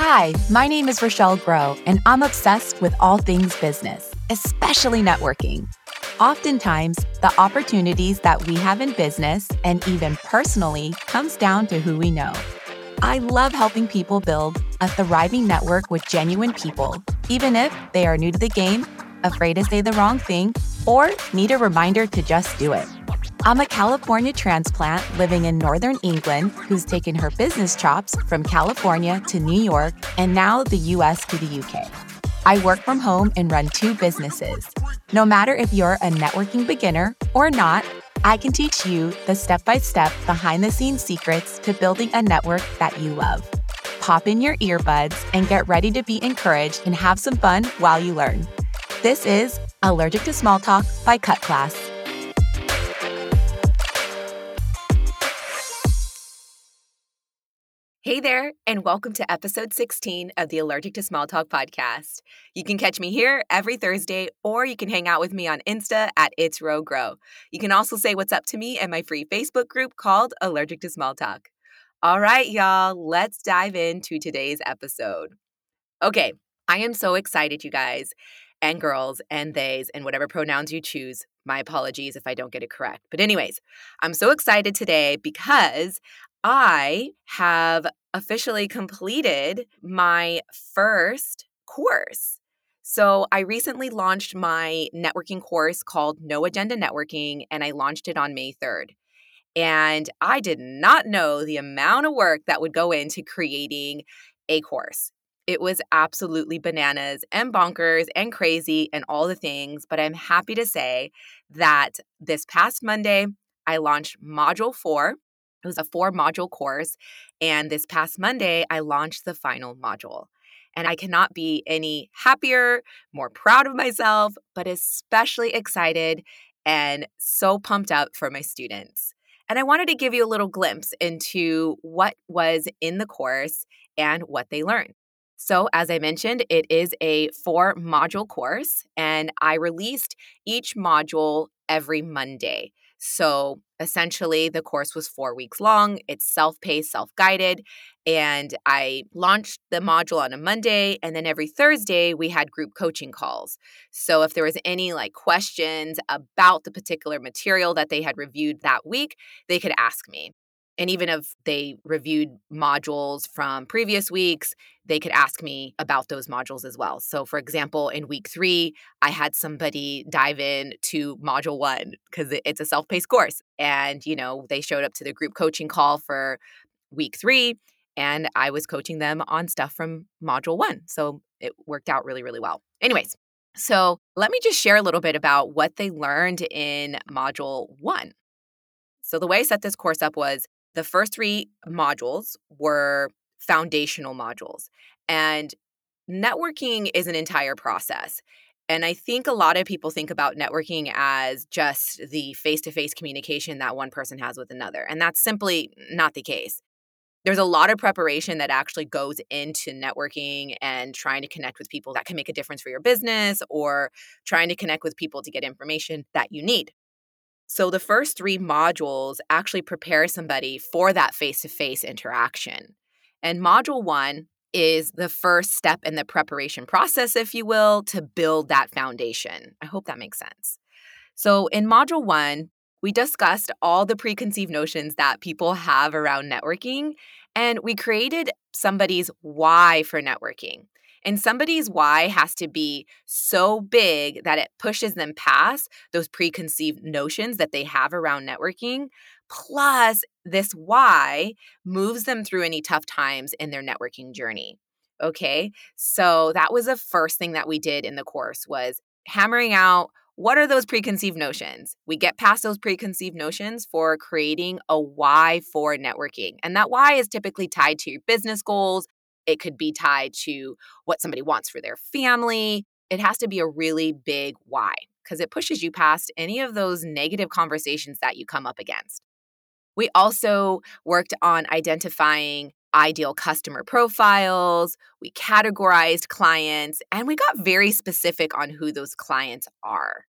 Hi, my name is Rochelle Grow, and I'm obsessed with all things business, especially networking. Oftentimes, the opportunities that we have in business and even personally comes down to who we know. I love helping people build a thriving network with genuine people, even if they are new to the game, afraid to say the wrong thing, or need a reminder to just do it. I'm a California transplant living in Northern England who's taken her business chops from California to New York and now the US to the UK. I work from home and run two businesses. No matter if you're a networking beginner or not, I can teach you the step by step, behind the scenes secrets to building a network that you love. Pop in your earbuds and get ready to be encouraged and have some fun while you learn. This is Allergic to Small Talk by Cut Class. Hey there, and welcome to episode 16 of the Allergic to Small Talk podcast. You can catch me here every Thursday, or you can hang out with me on Insta at It's Row Grow. You can also say what's up to me in my free Facebook group called Allergic to Small Talk. All right, y'all, let's dive into today's episode. Okay, I am so excited, you guys and girls and theys and whatever pronouns you choose. My apologies if I don't get it correct. But, anyways, I'm so excited today because I have officially completed my first course. So, I recently launched my networking course called No Agenda Networking, and I launched it on May 3rd. And I did not know the amount of work that would go into creating a course. It was absolutely bananas and bonkers and crazy and all the things. But I'm happy to say that this past Monday, I launched Module 4. It was a four module course. And this past Monday, I launched the final module. And I cannot be any happier, more proud of myself, but especially excited and so pumped up for my students. And I wanted to give you a little glimpse into what was in the course and what they learned. So, as I mentioned, it is a four module course, and I released each module every Monday. So, essentially, the course was four weeks long. It's self paced, self guided. And I launched the module on a Monday. And then every Thursday, we had group coaching calls. So, if there was any like questions about the particular material that they had reviewed that week, they could ask me. And even if they reviewed modules from previous weeks, they could ask me about those modules as well. So, for example, in week three, I had somebody dive in to module one because it's a self paced course. And, you know, they showed up to the group coaching call for week three, and I was coaching them on stuff from module one. So, it worked out really, really well. Anyways, so let me just share a little bit about what they learned in module one. So, the way I set this course up was the first three modules were foundational modules. And networking is an entire process. And I think a lot of people think about networking as just the face to face communication that one person has with another. And that's simply not the case. There's a lot of preparation that actually goes into networking and trying to connect with people that can make a difference for your business or trying to connect with people to get information that you need. So the first three modules actually prepare somebody for that face to face interaction. And module one is the first step in the preparation process, if you will, to build that foundation. I hope that makes sense. So in module one, we discussed all the preconceived notions that people have around networking, and we created somebody's why for networking. And somebody's why has to be so big that it pushes them past those preconceived notions that they have around networking. Plus, this why moves them through any tough times in their networking journey. Okay. So that was the first thing that we did in the course was hammering out what are those preconceived notions? We get past those preconceived notions for creating a why for networking. And that why is typically tied to your business goals, it could be tied to what somebody wants for their family. It has to be a really big why because it pushes you past any of those negative conversations that you come up against. We also worked on identifying ideal customer profiles, we categorized clients, and we got very specific on who those clients are.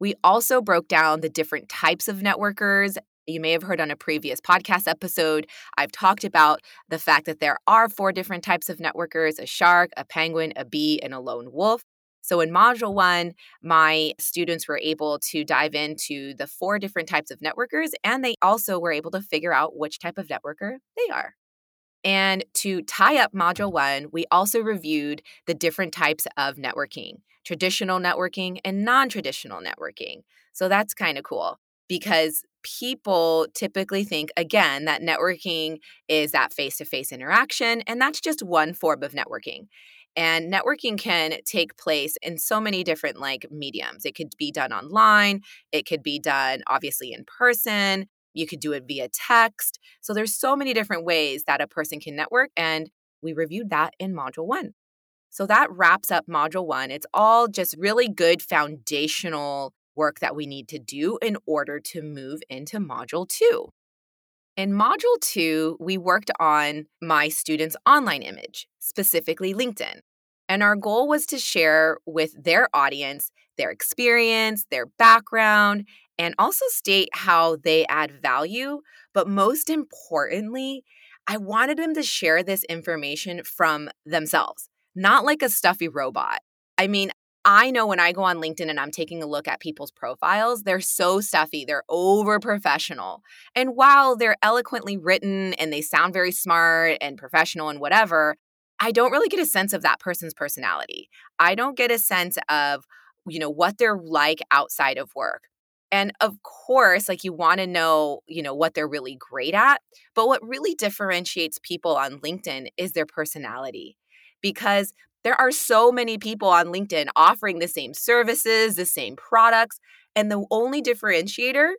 We also broke down the different types of networkers You may have heard on a previous podcast episode, I've talked about the fact that there are four different types of networkers a shark, a penguin, a bee, and a lone wolf. So in module one, my students were able to dive into the four different types of networkers, and they also were able to figure out which type of networker they are. And to tie up module one, we also reviewed the different types of networking traditional networking and non traditional networking. So that's kind of cool because people typically think, again, that networking is that face to face interaction, and that's just one form of networking. And networking can take place in so many different like mediums. It could be done online, it could be done obviously in person, you could do it via text. So there's so many different ways that a person can network and we reviewed that in module 1. So that wraps up module 1. It's all just really good foundational work that we need to do in order to move into module 2. In module two, we worked on my students' online image, specifically LinkedIn. And our goal was to share with their audience their experience, their background, and also state how they add value. But most importantly, I wanted them to share this information from themselves, not like a stuffy robot. I mean, I know when I go on LinkedIn and I'm taking a look at people's profiles, they're so stuffy, they're over professional. And while they're eloquently written and they sound very smart and professional and whatever, I don't really get a sense of that person's personality. I don't get a sense of, you know, what they're like outside of work. And of course, like you want to know, you know, what they're really great at. But what really differentiates people on LinkedIn is their personality. Because there are so many people on LinkedIn offering the same services, the same products, and the only differentiator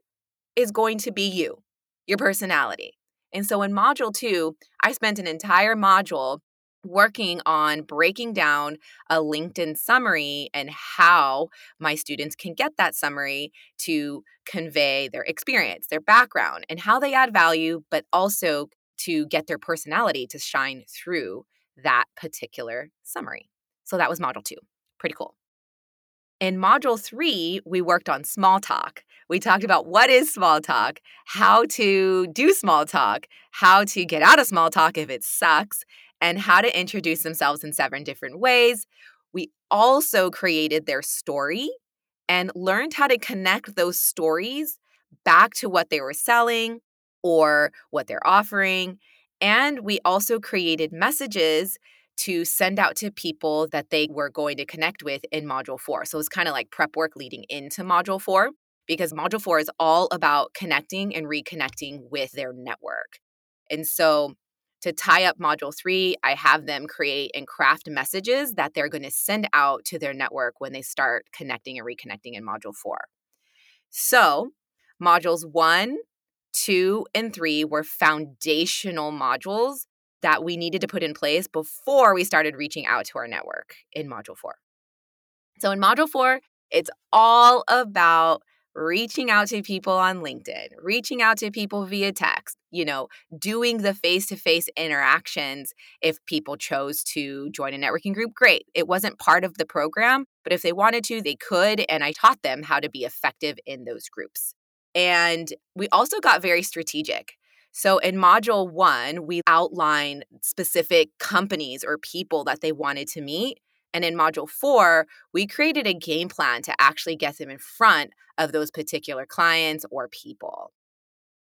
is going to be you, your personality. And so in module two, I spent an entire module working on breaking down a LinkedIn summary and how my students can get that summary to convey their experience, their background, and how they add value, but also to get their personality to shine through that particular summary. So that was module two. Pretty cool. In module three, we worked on small talk. We talked about what is small talk, how to do small talk, how to get out of small talk if it sucks, and how to introduce themselves in seven different ways. We also created their story and learned how to connect those stories back to what they were selling or what they're offering and we also created messages to send out to people that they were going to connect with in Module 4. So it's kind of like prep work leading into Module 4 because Module 4 is all about connecting and reconnecting with their network. And so to tie up Module 3, I have them create and craft messages that they're going to send out to their network when they start connecting and reconnecting in Module 4. So, modules 1 two and three were foundational modules that we needed to put in place before we started reaching out to our network in module four. So, in module four, it's all about reaching out to people on LinkedIn, reaching out to people via text, you know, doing the face to face interactions. If people chose to join a networking group, great. It wasn't part of the program, but if they wanted to, they could. And I taught them how to be effective in those groups. And we also got very strategic. So in module one, we outlined specific companies or people that they wanted to meet. And in module four, we created a game plan to actually get them in front of those particular clients or people.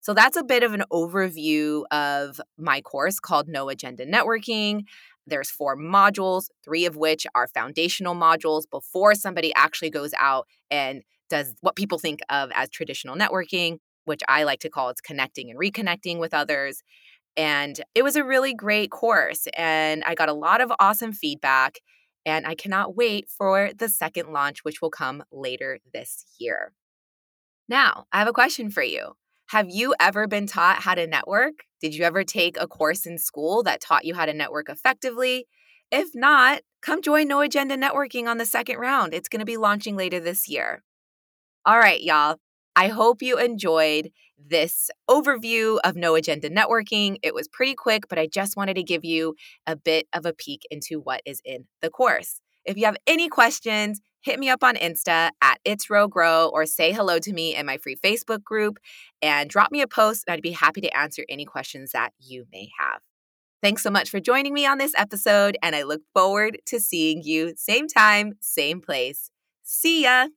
So that's a bit of an overview of my course called No Agenda Networking. There's four modules, three of which are foundational modules before somebody actually goes out and does what people think of as traditional networking, which I like to call it's connecting and reconnecting with others. And it was a really great course, and I got a lot of awesome feedback. And I cannot wait for the second launch, which will come later this year. Now, I have a question for you. Have you ever been taught how to network? Did you ever take a course in school that taught you how to network effectively? If not, come join No Agenda Networking on the second round. It's going to be launching later this year. All right, y'all. I hope you enjoyed this overview of No Agenda Networking. It was pretty quick, but I just wanted to give you a bit of a peek into what is in the course. If you have any questions, hit me up on Insta at It's Row Grow or say hello to me in my free Facebook group and drop me a post, and I'd be happy to answer any questions that you may have. Thanks so much for joining me on this episode, and I look forward to seeing you same time, same place. See ya!